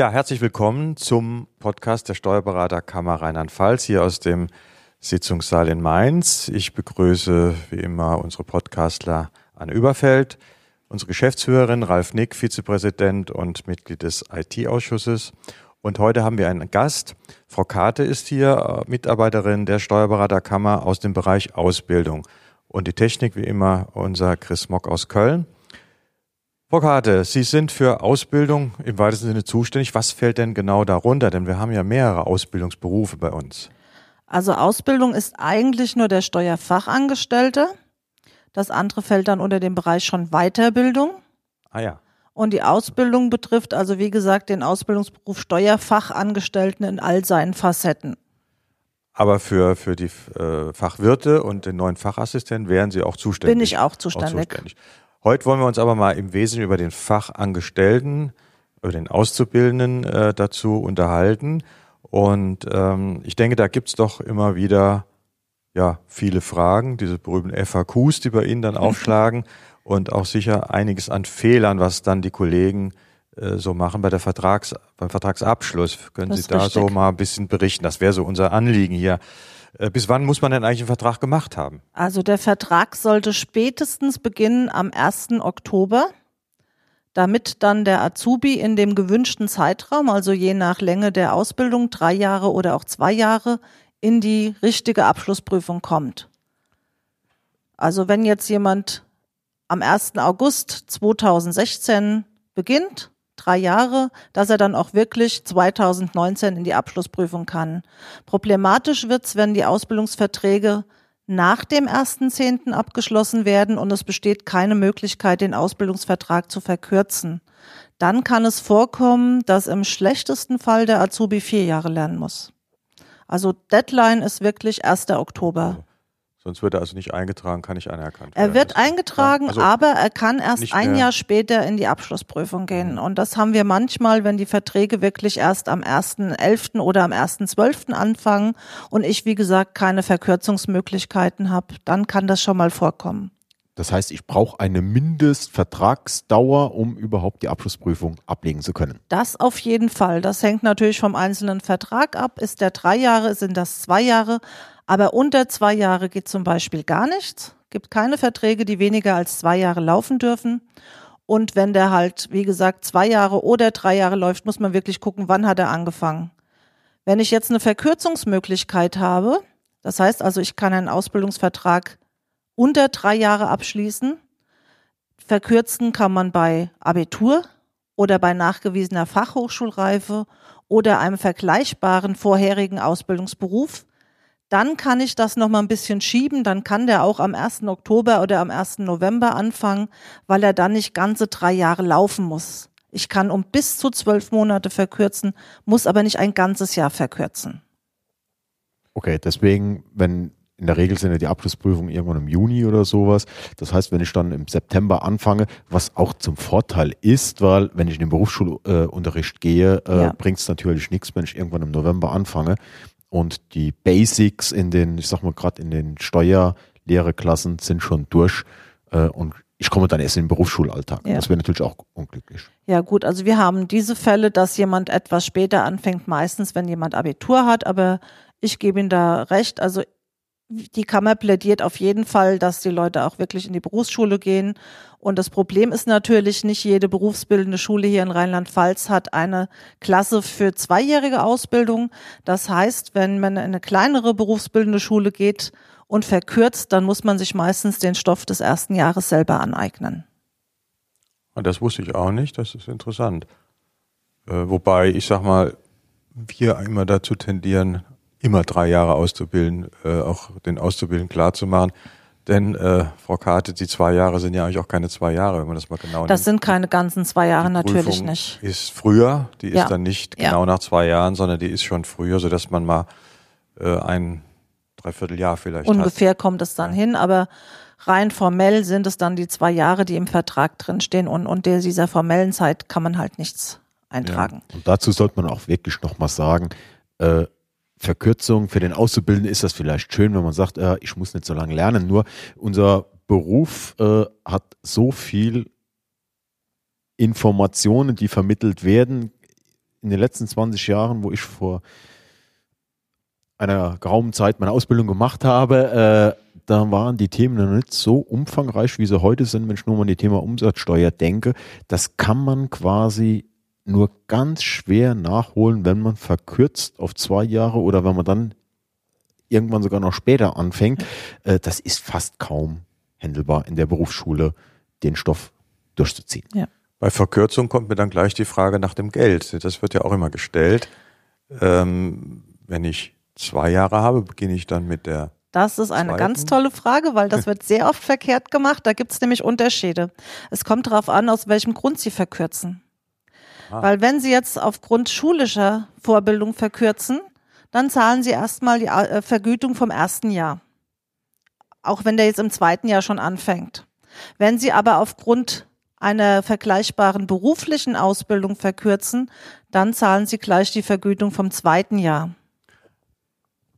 Ja, herzlich willkommen zum Podcast der Steuerberaterkammer Rheinland-Pfalz hier aus dem Sitzungssaal in Mainz. Ich begrüße wie immer unsere Podcastler Anne Überfeld, unsere Geschäftsführerin Ralf Nick, Vizepräsident und Mitglied des IT-Ausschusses. Und heute haben wir einen Gast. Frau Kate ist hier, äh, Mitarbeiterin der Steuerberaterkammer aus dem Bereich Ausbildung. Und die Technik wie immer unser Chris Mock aus Köln. Frau Kate, Sie sind für Ausbildung im weitesten Sinne zuständig. Was fällt denn genau darunter? Denn wir haben ja mehrere Ausbildungsberufe bei uns. Also Ausbildung ist eigentlich nur der Steuerfachangestellte. Das andere fällt dann unter den Bereich schon Weiterbildung. Ah ja. Und die Ausbildung betrifft also, wie gesagt, den Ausbildungsberuf Steuerfachangestellten in all seinen Facetten. Aber für, für die äh, Fachwirte und den neuen Fachassistenten wären Sie auch zuständig? Bin ich auch zuständig. Auch zuständig. Heute wollen wir uns aber mal im Wesentlichen über den Fachangestellten, über den Auszubildenden äh, dazu unterhalten. Und ähm, ich denke, da gibt's doch immer wieder ja viele Fragen, diese berühmten FAQs, die bei Ihnen dann aufschlagen und auch sicher einiges an Fehlern, was dann die Kollegen äh, so machen bei der Vertrags, beim Vertragsabschluss. Können Sie da richtig. so mal ein bisschen berichten? Das wäre so unser Anliegen hier bis wann muss man denn eigentlich einen Vertrag gemacht haben? Also der Vertrag sollte spätestens beginnen am 1. Oktober, damit dann der Azubi in dem gewünschten Zeitraum, also je nach Länge der Ausbildung, drei Jahre oder auch zwei Jahre, in die richtige Abschlussprüfung kommt. Also wenn jetzt jemand am 1. August 2016 beginnt, drei Jahre, dass er dann auch wirklich 2019 in die Abschlussprüfung kann. Problematisch wird's, wenn die Ausbildungsverträge nach dem 1.10. abgeschlossen werden und es besteht keine Möglichkeit, den Ausbildungsvertrag zu verkürzen. Dann kann es vorkommen, dass im schlechtesten Fall der Azubi vier Jahre lernen muss. Also Deadline ist wirklich 1. Oktober. Sonst wird er also nicht eingetragen, kann nicht anerkannt werden. Er wird eingetragen, also aber er kann erst ein Jahr später in die Abschlussprüfung gehen. Mhm. Und das haben wir manchmal, wenn die Verträge wirklich erst am 1.11. oder am 1.12. anfangen und ich, wie gesagt, keine Verkürzungsmöglichkeiten habe, dann kann das schon mal vorkommen. Das heißt, ich brauche eine Mindestvertragsdauer, um überhaupt die Abschlussprüfung ablegen zu können. Das auf jeden Fall. Das hängt natürlich vom einzelnen Vertrag ab. Ist der drei Jahre, sind das zwei Jahre. Aber unter zwei Jahre geht zum Beispiel gar nichts. Gibt keine Verträge, die weniger als zwei Jahre laufen dürfen. Und wenn der halt, wie gesagt, zwei Jahre oder drei Jahre läuft, muss man wirklich gucken, wann hat er angefangen. Wenn ich jetzt eine Verkürzungsmöglichkeit habe, das heißt also, ich kann einen Ausbildungsvertrag unter drei Jahre abschließen. Verkürzen kann man bei Abitur oder bei nachgewiesener Fachhochschulreife oder einem vergleichbaren vorherigen Ausbildungsberuf dann kann ich das noch mal ein bisschen schieben. Dann kann der auch am 1. Oktober oder am 1. November anfangen, weil er dann nicht ganze drei Jahre laufen muss. Ich kann um bis zu zwölf Monate verkürzen, muss aber nicht ein ganzes Jahr verkürzen. Okay, deswegen, wenn in der Regel sind ja die Abschlussprüfungen irgendwann im Juni oder sowas. Das heißt, wenn ich dann im September anfange, was auch zum Vorteil ist, weil wenn ich in den Berufsschulunterricht gehe, äh, ja. bringt es natürlich nichts, wenn ich irgendwann im November anfange und die Basics in den, ich sag mal gerade in den Steuerlehreklassen sind schon durch äh, und ich komme dann erst in den Berufsschulalltag. Ja. Das wäre natürlich auch unglücklich. Ja gut, also wir haben diese Fälle, dass jemand etwas später anfängt, meistens wenn jemand Abitur hat, aber ich gebe Ihnen da recht. Also die Kammer plädiert auf jeden Fall, dass die Leute auch wirklich in die Berufsschule gehen. Und das Problem ist natürlich, nicht jede berufsbildende Schule hier in Rheinland-Pfalz hat eine Klasse für zweijährige Ausbildung. Das heißt, wenn man in eine kleinere berufsbildende Schule geht und verkürzt, dann muss man sich meistens den Stoff des ersten Jahres selber aneignen. Ah, das wusste ich auch nicht, das ist interessant. Äh, wobei, ich sag mal, wir immer dazu tendieren, immer drei Jahre auszubilden, äh, auch den Auszubildenden klarzumachen. Denn äh, Frau Karte, die zwei Jahre sind ja eigentlich auch keine zwei Jahre, wenn man das mal genau Das nimmt. sind keine ganzen zwei Jahre, die natürlich Prüfung nicht. Ist früher, die ja. ist dann nicht genau ja. nach zwei Jahren, sondern die ist schon früher, sodass man mal äh, ein Dreivierteljahr vielleicht Ungefähr hat. kommt es dann ja. hin, aber rein formell sind es dann die zwei Jahre, die im Vertrag drinstehen und, und der, dieser formellen Zeit kann man halt nichts eintragen. Und dazu sollte man auch wirklich nochmal sagen, äh, Verkürzung für den Auszubildenden ist das vielleicht schön, wenn man sagt, äh, ich muss nicht so lange lernen. Nur unser Beruf äh, hat so viel Informationen, die vermittelt werden. in den letzten 20 Jahren, wo ich vor einer geraumen Zeit meine Ausbildung gemacht habe, äh, da waren die Themen noch nicht so umfangreich, wie sie heute sind, wenn ich nur mal an die Thema Umsatzsteuer denke. Das kann man quasi nur ganz schwer nachholen, wenn man verkürzt auf zwei Jahre oder wenn man dann irgendwann sogar noch später anfängt. Äh, das ist fast kaum händelbar in der Berufsschule, den Stoff durchzuziehen. Ja. Bei Verkürzung kommt mir dann gleich die Frage nach dem Geld. Das wird ja auch immer gestellt. Ähm, wenn ich zwei Jahre habe, beginne ich dann mit der Das ist eine Zweiten. ganz tolle Frage, weil das wird sehr oft verkehrt gemacht. Da gibt es nämlich Unterschiede. Es kommt darauf an, aus welchem Grund Sie verkürzen. Ah. Weil wenn Sie jetzt aufgrund schulischer Vorbildung verkürzen, dann zahlen Sie erstmal die äh, Vergütung vom ersten Jahr. Auch wenn der jetzt im zweiten Jahr schon anfängt. Wenn Sie aber aufgrund einer vergleichbaren beruflichen Ausbildung verkürzen, dann zahlen Sie gleich die Vergütung vom zweiten Jahr.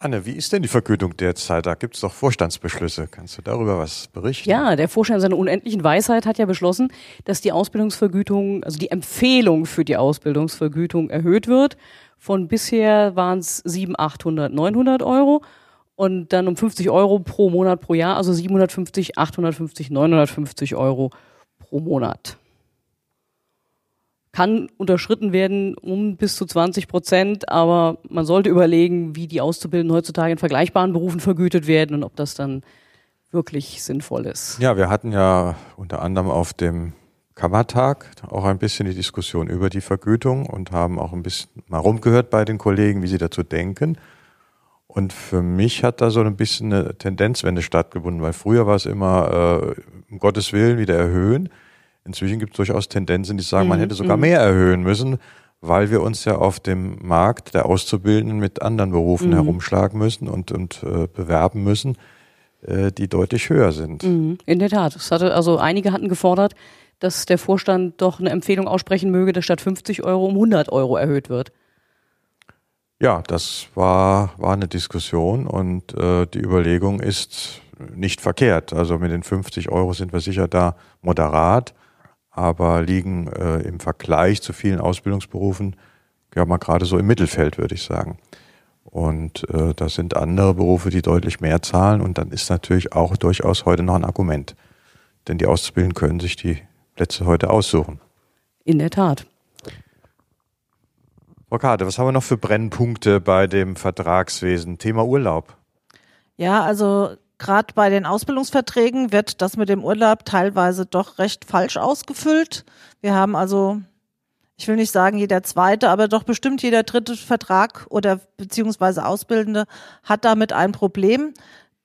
Anne, wie ist denn die Vergütung derzeit? Da gibt es doch Vorstandsbeschlüsse. Kannst du darüber was berichten? Ja, der Vorstand in seiner unendlichen Weisheit hat ja beschlossen, dass die Ausbildungsvergütung, also die Empfehlung für die Ausbildungsvergütung erhöht wird. Von bisher waren es 700, 800, 900 Euro und dann um 50 Euro pro Monat pro Jahr, also 750, 850, 950 Euro pro Monat. Kann unterschritten werden um bis zu 20 Prozent, aber man sollte überlegen, wie die Auszubildenden heutzutage in vergleichbaren Berufen vergütet werden und ob das dann wirklich sinnvoll ist. Ja, wir hatten ja unter anderem auf dem Kammertag auch ein bisschen die Diskussion über die Vergütung und haben auch ein bisschen mal rumgehört bei den Kollegen, wie sie dazu denken. Und für mich hat da so ein bisschen eine Tendenzwende stattgefunden, weil früher war es immer, äh, um Gottes Willen wieder erhöhen. Inzwischen gibt es durchaus Tendenzen, die sagen, man Mhm, hätte sogar mhm. mehr erhöhen müssen, weil wir uns ja auf dem Markt der Auszubildenden mit anderen Berufen Mhm. herumschlagen müssen und, und äh, bewerben müssen, äh, die deutlich höher sind. Mhm, in der Tat. Es hatte, also einige hatten gefordert, dass der Vorstand doch eine Empfehlung aussprechen möge, dass statt 50 Euro um 100 Euro erhöht wird. Ja, das war, war eine Diskussion und äh, die Überlegung ist nicht verkehrt. Also mit den 50 Euro sind wir sicher da moderat, aber liegen äh, im Vergleich zu vielen Ausbildungsberufen ja mal gerade so im Mittelfeld, würde ich sagen. Und äh, das sind andere Berufe, die deutlich mehr zahlen und dann ist natürlich auch durchaus heute noch ein Argument. Denn die Auszubildenden können sich die Plätze heute aussuchen. In der Tat. Frau Kade, was haben wir noch für Brennpunkte bei dem Vertragswesen? Thema Urlaub. Ja, also gerade bei den Ausbildungsverträgen wird das mit dem Urlaub teilweise doch recht falsch ausgefüllt. Wir haben also, ich will nicht sagen jeder zweite, aber doch bestimmt jeder dritte Vertrag oder beziehungsweise Ausbildende hat damit ein Problem.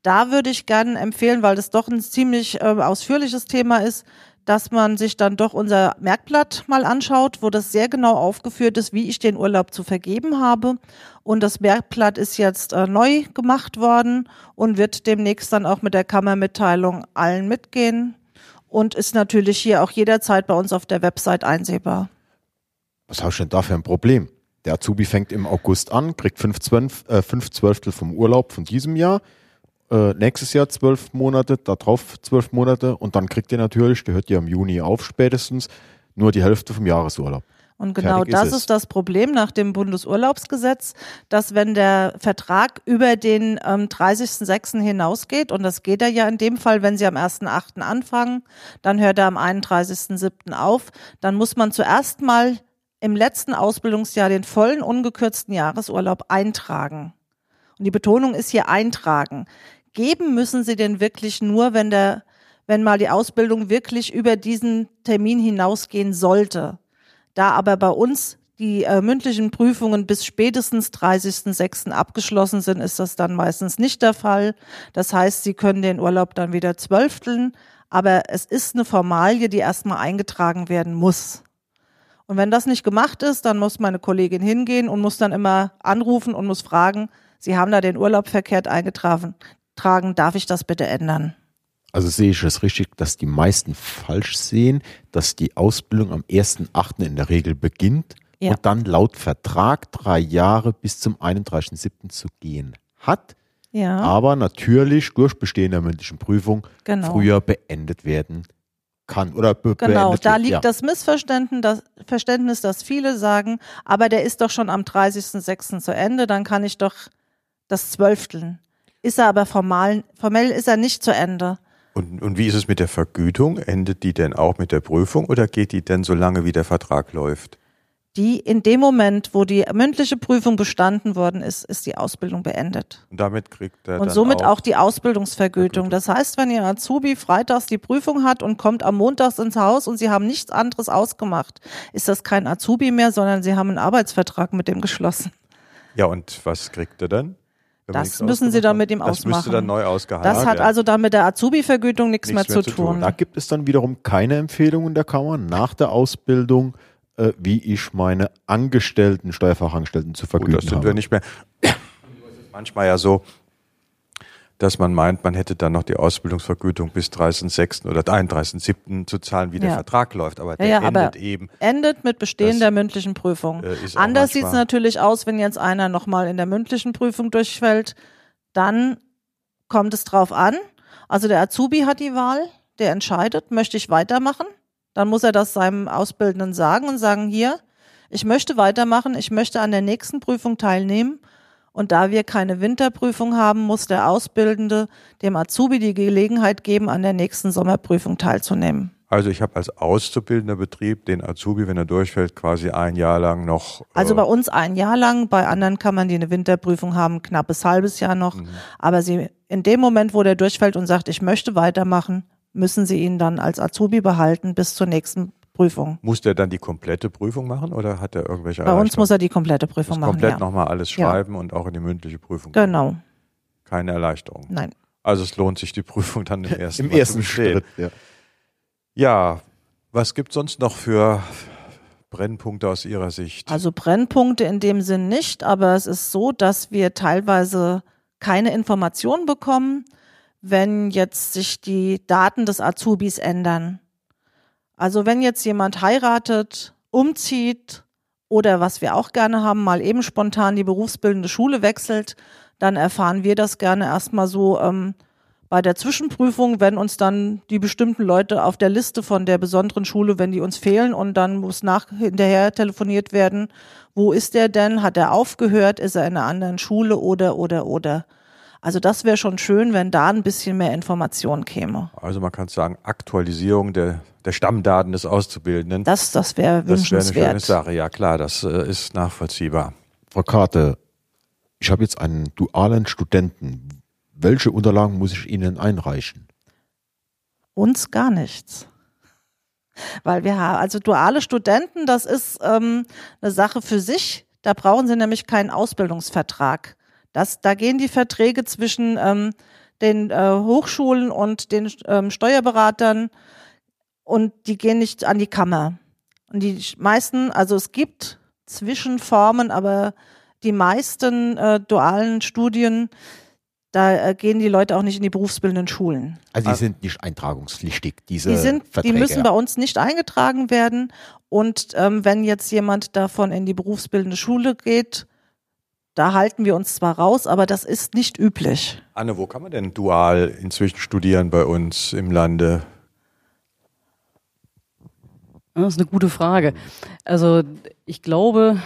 Da würde ich gerne empfehlen, weil das doch ein ziemlich äh, ausführliches Thema ist, dass man sich dann doch unser Merkblatt mal anschaut, wo das sehr genau aufgeführt ist, wie ich den Urlaub zu vergeben habe. Und das Merkblatt ist jetzt äh, neu gemacht worden und wird demnächst dann auch mit der Kammermitteilung allen mitgehen und ist natürlich hier auch jederzeit bei uns auf der Website einsehbar. Was hast du denn da für ein Problem? Der Azubi fängt im August an, kriegt fünf, Zwölf, äh, fünf Zwölftel vom Urlaub von diesem Jahr, äh, nächstes Jahr zwölf Monate, darauf zwölf Monate und dann kriegt ihr natürlich, der hört ja im Juni auf spätestens, nur die Hälfte vom Jahresurlaub. Und genau Fertig ist das es. ist das Problem nach dem Bundesurlaubsgesetz, dass wenn der Vertrag über den ähm, 30.06. hinausgeht, und das geht er ja in dem Fall, wenn Sie am 1.08. anfangen, dann hört er am 31.07. auf, dann muss man zuerst mal im letzten Ausbildungsjahr den vollen ungekürzten Jahresurlaub eintragen. Und die Betonung ist hier eintragen. Geben müssen Sie den wirklich nur, wenn der, wenn mal die Ausbildung wirklich über diesen Termin hinausgehen sollte. Da aber bei uns die äh, mündlichen Prüfungen bis spätestens 30.06. abgeschlossen sind, ist das dann meistens nicht der Fall. Das heißt, Sie können den Urlaub dann wieder zwölfteln, aber es ist eine Formalie, die erstmal eingetragen werden muss. Und wenn das nicht gemacht ist, dann muss meine Kollegin hingehen und muss dann immer anrufen und muss fragen, Sie haben da den Urlaub verkehrt eingetragen, tragen, darf ich das bitte ändern? Also sehe ich es richtig, dass die meisten falsch sehen, dass die Ausbildung am 1.8. in der Regel beginnt Ja. und dann laut Vertrag drei Jahre bis zum 31.7. zu gehen hat, Ja, aber natürlich durch Bestehen der mündlichen Prüfung genau. früher beendet werden kann oder be Genau, da liegt ja. das Missverständnis, das Verständnis, dass viele sagen, aber der ist doch schon am 30.06. zu Ende, dann kann ich doch das Zwölfteln. Ist er aber formal, formell ist er nicht zu Ende. Und, und wie ist es mit der Vergütung? Endet die denn auch mit der Prüfung oder geht die denn so lange, wie der Vertrag läuft? Die in dem Moment, wo die mündliche Prüfung bestanden worden ist, ist die Ausbildung beendet. Und damit kriegt er Und somit auch, auch die Ausbildungsvergütung. Das heißt, wenn Ihr Azubi freitags die Prüfung hat und kommt am Montags ins Haus und Sie haben nichts anderes ausgemacht, ist das kein Azubi mehr, sondern Sie haben einen Arbeitsvertrag mit dem geschlossen. Ja, und was kriegt er dann? Das müssen Sie dann mit ihm das müsste ausmachen. dann neu ausgehandelt Das hat werden. also dann mit der Azubi-Vergütung nichts mehr, Nichts mehr zu zu tun. tun. Da gibt es dann wiederum keine Empfehlungen der Kammer nach der Ausbildung, äh, wie ich meine Angestellten, Steuerfachangestellten zu Gut, vergüten das sind habe. wir nicht mehr. Manchmal ja so, dass man meint, man hätte dann noch die Ausbildungsvergütung bis 30.06. oder 31.07. zu zahlen, wie der Ja. Vertrag läuft. Aber der ja, aber endet eben. Endet mit Bestehen der mündlichen Prüfung. äh, Anders sieht es natürlich aus, wenn jetzt einer nochmal in der mündlichen Prüfung durchfällt, dann kommt es drauf an. Also der Azubi hat die Wahl, der entscheidet, möchte ich weitermachen? Dann muss er das seinem Ausbildenden sagen und sagen, hier, ich möchte weitermachen, ich möchte an der nächsten Prüfung teilnehmen. Und da wir keine Winterprüfung haben, muss der Ausbildende dem Azubi die Gelegenheit geben, an der nächsten Sommerprüfung teilzunehmen. Also ich habe als auszubildender Betrieb den Azubi, wenn er durchfällt, quasi ein Jahr lang noch. Also äh, bei uns ein Jahr lang, bei anderen kann man die eine Winterprüfung haben, knappes halbes Jahr noch. Mhm. Aber sie in dem Moment, wo der durchfällt und sagt, ich möchte weitermachen, müssen sie ihn dann als Azubi behalten bis zur nächsten Prüfung. muss der dann die komplette Prüfung machen oder hat er irgendwelche Bei uns muss er die komplette muss Prüfung machen. komplett Ja. nochmal alles Ja. schreiben und auch in die mündliche Prüfung. gehen. Genau. Keine Erleichterung. Nein. Also es lohnt sich, die Prüfung dann im ersten, Im Mal ersten. Schritt. Ja. Ja, was gibt sonst noch für Brennpunkte aus Ihrer Sicht? Also Brennpunkte in dem Sinn nicht, aber es ist so, dass wir teilweise keine Informationen bekommen, wenn jetzt sich die Daten des Azubis ändern. Also wenn jetzt jemand heiratet, umzieht oder was wir auch gerne haben, mal eben spontan die berufsbildende Schule wechselt, dann erfahren wir das gerne erstmal so ähm, bei der Zwischenprüfung, wenn uns dann die bestimmten Leute auf der Liste von der besonderen Schule, wenn die uns fehlen und dann muss nach hinterher telefoniert werden, wo ist der denn? Hat er aufgehört? Ist er in einer anderen Schule oder oder oder? Also das wäre schon schön, wenn da ein bisschen mehr Information käme. also man kann sagen, Aktualisierung der, der Stammdaten des Auszubildenden. Das, das wäre das wäre eine schöne wünschenswert. Sache. Ja klar, das äh, ist nachvollziehbar. Frau Karte, ich habe jetzt einen dualen Studenten. Welche Unterlagen muss ich Ihnen einreichen? Uns gar nichts. Weil wir haben, also duale Studenten, das ist ähm, eine Sache für sich. Da brauchen sie nämlich keinen Ausbildungsvertrag. Das, da gehen die Verträge zwischen ähm, den äh, Hochschulen und den ähm, Steuerberatern und die gehen nicht an die Kammer. Und die meisten, also es gibt Zwischenformen, aber die meisten äh, dualen Studien, da äh, gehen die Leute auch nicht in die berufsbildenden Schulen. Also die Ah. sind nicht eintragungspflichtig, diese Die sind, Verträge. die müssen bei uns nicht eingetragen werden. Und ähm, wenn jetzt jemand davon in die berufsbildende Schule geht, da halten wir uns zwar raus, aber das ist nicht üblich. Anne, wo kann man denn dual inzwischen studieren bei uns im Lande? Das ist eine gute Frage. Also ich glaube,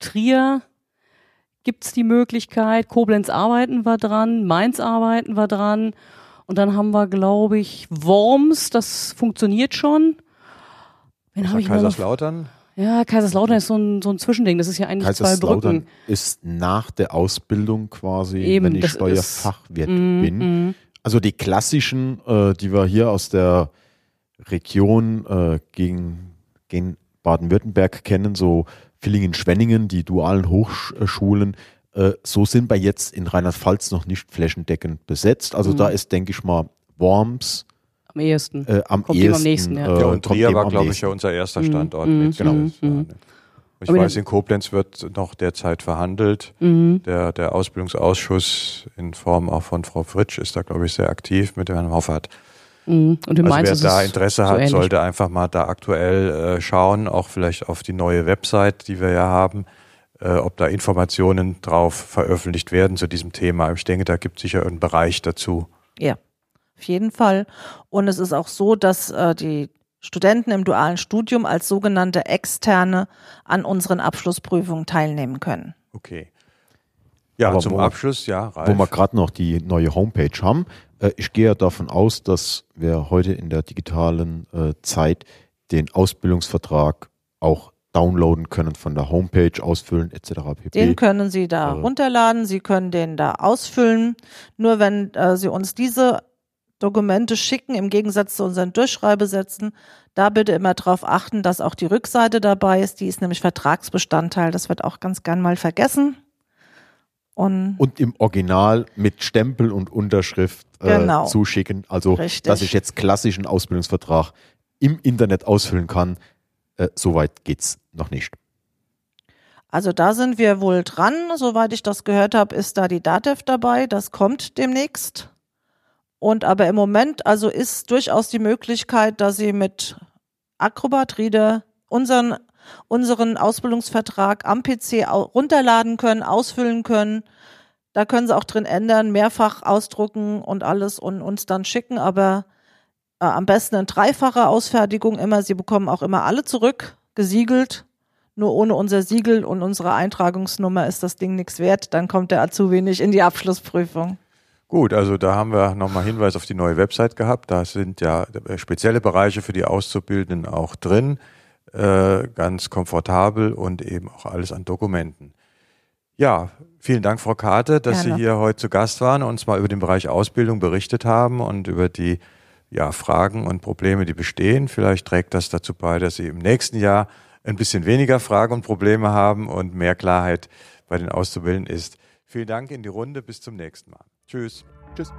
Trier gibt's die Möglichkeit, Koblenz arbeiten wir dran, Mainz arbeiten wir dran und dann haben wir, glaube ich, Worms, das funktioniert schon. Wen habe ich noch? Kaiserslautern? Ja, Kaiserslautern ist so ein, so ein Zwischending. Das ist ja eigentlich zwei Kaiserslautern Brücken. ist nach der Ausbildung quasi, Eben, wenn ich das ist- Steuerfachwirt Mm, bin. mm. Also die klassischen, äh, die wir hier aus der Region äh, gegen, gegen Baden-Württemberg kennen, so Villingen-Schwenningen, die dualen Hochschulen, äh, so sind wir jetzt in Rheinland-Pfalz noch nicht flächendeckend besetzt. Also Mhm. da ist, denke ich mal, Worms Am ehesten. äh, am Kommt dem am ehesten. nächsten, ja. äh, Ja, und Trier war, glaube ich, ja unser erster Mhm, Standort. mhm, mit. genau. mhm, mhm. Ich Aber weiß, in Koblenz wird noch derzeit verhandelt. Mhm. Der, der Ausbildungsausschuss in Form auch von Frau Fritsch ist da, glaube ich, sehr aktiv mit Herrn Hoffert. Mhm. Und Also Mainz wer da es Interesse so hat, ähnlich. sollte einfach mal da aktuell äh, schauen, auch vielleicht auf die neue Website, die wir ja haben, äh, ob da Informationen drauf veröffentlicht werden zu diesem Thema. Ich denke, da gibt es sicher einen Bereich dazu. Ja. Auf jeden Fall. Und es ist auch so, dass äh, die Studenten im dualen Studium als sogenannte Externe an unseren Abschlussprüfungen teilnehmen können. Okay. Ja, Aber zum wo- Abschluss, ja, Ralf. Wo wir gerade noch die neue Homepage haben. Äh, ich gehe ja davon aus, dass wir heute in der digitalen äh, Zeit den Ausbildungsvertrag auch downloaden können von der Homepage, ausfüllen etc. pp. Den können Sie da Äh. runterladen, Sie können den da ausfüllen. Nur wenn äh, Sie uns diese Dokumente schicken, im Gegensatz zu unseren Durchschreibesätzen, da bitte immer darauf achten, dass auch die Rückseite dabei ist. Die ist nämlich Vertragsbestandteil. Das wird auch ganz gern mal vergessen. Und und im Original mit Stempel und Unterschrift äh, Genau. zuschicken. Also, Richtig. dass ich jetzt klassischen Ausbildungsvertrag im Internet ausfüllen kann, äh, soweit geht's noch nicht. Also da sind wir wohl dran. Soweit ich das gehört habe, ist da die DATEV dabei. Das kommt demnächst. Und aber im Moment, also ist durchaus die Möglichkeit, dass Sie mit Acrobat Reader unseren, unseren Ausbildungsvertrag am PC runterladen können, ausfüllen können. Da können Sie auch drin ändern, mehrfach ausdrucken und alles und uns dann schicken. Aber äh, am besten in dreifacher Ausfertigung immer. Sie bekommen auch immer alle zurück, gesiegelt. Nur ohne unser Siegel und unsere Eintragungsnummer ist das Ding nichts wert. Dann kommt der Azubi nicht in die Abschlussprüfung. Gut, also da haben wir nochmal Hinweis auf die neue Website gehabt. Da sind ja äh, spezielle Bereiche für die Auszubildenden auch drin, äh, ganz komfortabel und eben auch alles an Dokumenten. Ja, vielen Dank, Frau Karte, dass Gerne. Sie hier heute zu Gast waren und uns mal über den Bereich Ausbildung berichtet haben und über die ja, Fragen und Probleme, die bestehen. Vielleicht trägt das dazu bei, dass Sie im nächsten Jahr ein bisschen weniger Fragen und Probleme haben und mehr Klarheit bei den Auszubildenden ist. Vielen Dank in die Runde. Bis zum nächsten Mal. Tschüss. Tschüss.